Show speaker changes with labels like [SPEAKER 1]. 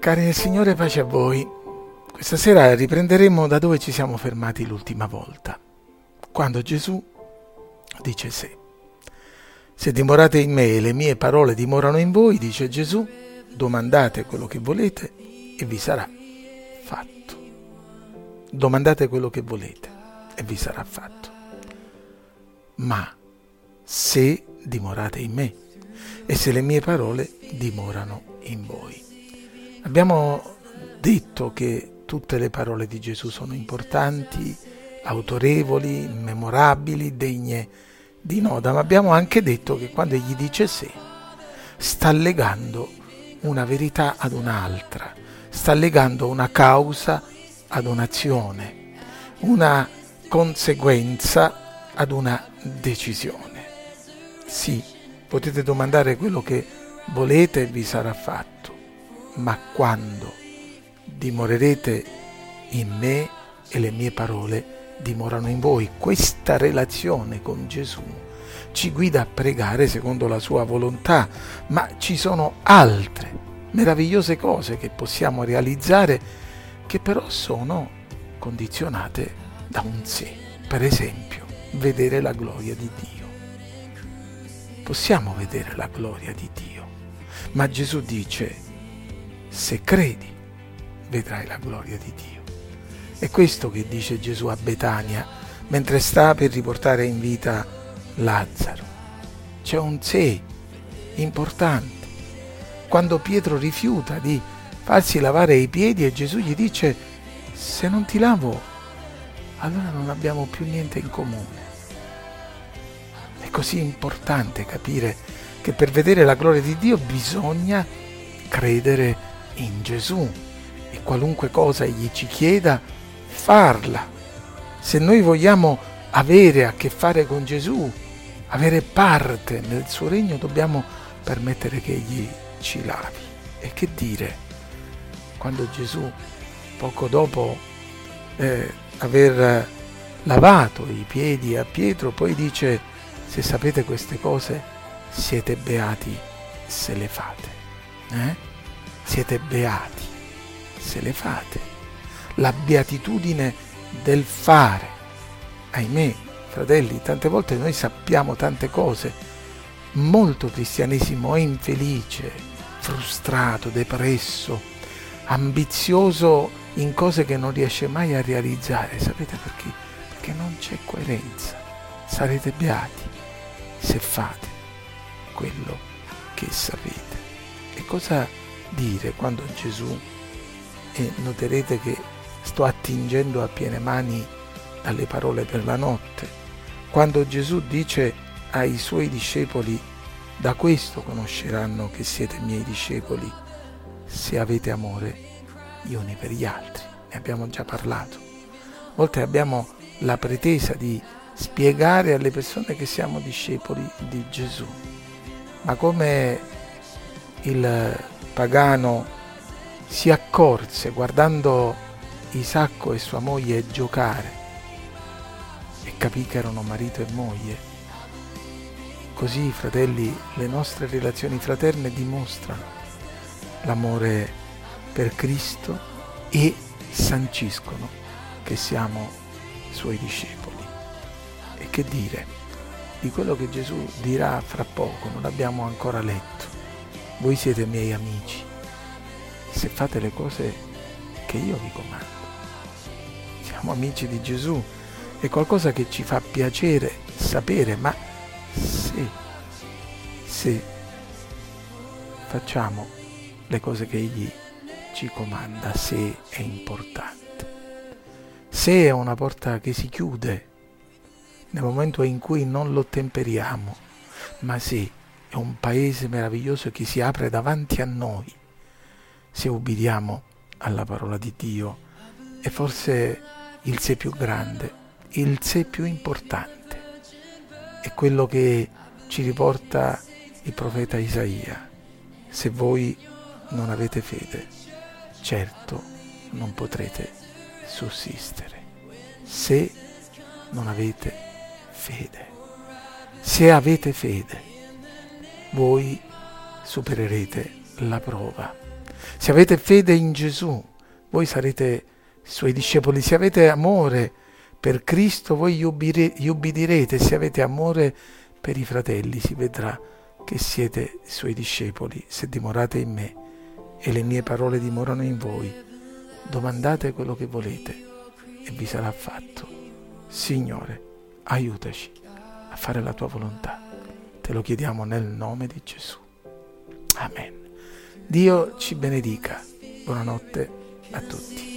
[SPEAKER 1] Cari nel Signore, pace a voi. Questa sera riprenderemo da dove ci siamo fermati l'ultima volta, quando Gesù dice se. Se dimorate in me e le mie parole dimorano in voi, dice Gesù, domandate quello che volete e vi sarà fatto. Domandate quello che volete e vi sarà fatto. Ma se dimorate in me e se le mie parole dimorano in voi. Abbiamo detto che tutte le parole di Gesù sono importanti, autorevoli, memorabili, degne di noda, ma abbiamo anche detto che quando egli dice se, sta legando una verità ad un'altra, sta legando una causa ad un'azione, una conseguenza ad una decisione. Sì, potete domandare quello che volete e vi sarà fatto, ma quando dimorerete in me e le mie parole dimorano in voi. Questa relazione con Gesù ci guida a pregare secondo la sua volontà, ma ci sono altre meravigliose cose che possiamo realizzare che però sono condizionate da un sé. Per esempio, vedere la gloria di Dio. Possiamo vedere la gloria di Dio, ma Gesù dice, se credi, vedrai la gloria di Dio. È questo che dice Gesù a Betania mentre sta per riportare in vita Lazzaro. C'è un sé importante. Quando Pietro rifiuta di farsi lavare i piedi e Gesù gli dice se non ti lavo allora non abbiamo più niente in comune. È così importante capire che per vedere la gloria di Dio bisogna credere in Gesù e qualunque cosa egli ci chieda farla. Se noi vogliamo avere a che fare con Gesù, avere parte nel suo regno, dobbiamo permettere che egli ci lavi. E che dire quando Gesù, poco dopo eh, aver lavato i piedi a Pietro, poi dice, se sapete queste cose, siete beati se le fate. Eh? Siete beati se le fate la beatitudine del fare. Ahimè, fratelli, tante volte noi sappiamo tante cose. Molto cristianesimo è infelice, frustrato, depresso, ambizioso in cose che non riesce mai a realizzare. Sapete perché? Perché non c'è coerenza. Sarete beati se fate quello che sapete. E cosa dire quando Gesù, e noterete che sto attingendo a piene mani dalle parole per la notte. Quando Gesù dice ai suoi discepoli, da questo conosceranno che siete miei discepoli, se avete amore gli uni per gli altri. Ne abbiamo già parlato. A volte abbiamo la pretesa di spiegare alle persone che siamo discepoli di Gesù, ma come il pagano si accorse guardando Isacco e sua moglie giocare e capì che erano marito e moglie. Così, fratelli, le nostre relazioni fraterne dimostrano l'amore per Cristo e sanciscono che siamo suoi discepoli. E che dire di quello che Gesù dirà fra poco, non abbiamo ancora letto. Voi siete miei amici. Se fate le cose che io vi comando. Siamo amici di Gesù, è qualcosa che ci fa piacere sapere, ma se, se facciamo le cose che Egli ci comanda, se è importante. Se è una porta che si chiude nel momento in cui non lo temperiamo, ma se è un paese meraviglioso che si apre davanti a noi, se ubbidiamo alla parola di Dio e forse il sé più grande, il sé più importante. È quello che ci riporta il profeta Isaia. Se voi non avete fede, certo non potrete sussistere. Se non avete fede. Se avete fede, voi supererete la prova. Se avete fede in Gesù, voi sarete suoi discepoli. Se avete amore per Cristo, voi gli, ubbidirete. Se avete amore per i fratelli, si vedrà che siete suoi discepoli se dimorate in me e le mie parole dimorano in voi. Domandate quello che volete e vi sarà fatto. Signore, aiutaci a fare la tua volontà. Te lo chiediamo nel nome di Gesù. Amen. Dio ci benedica. Buonanotte a tutti.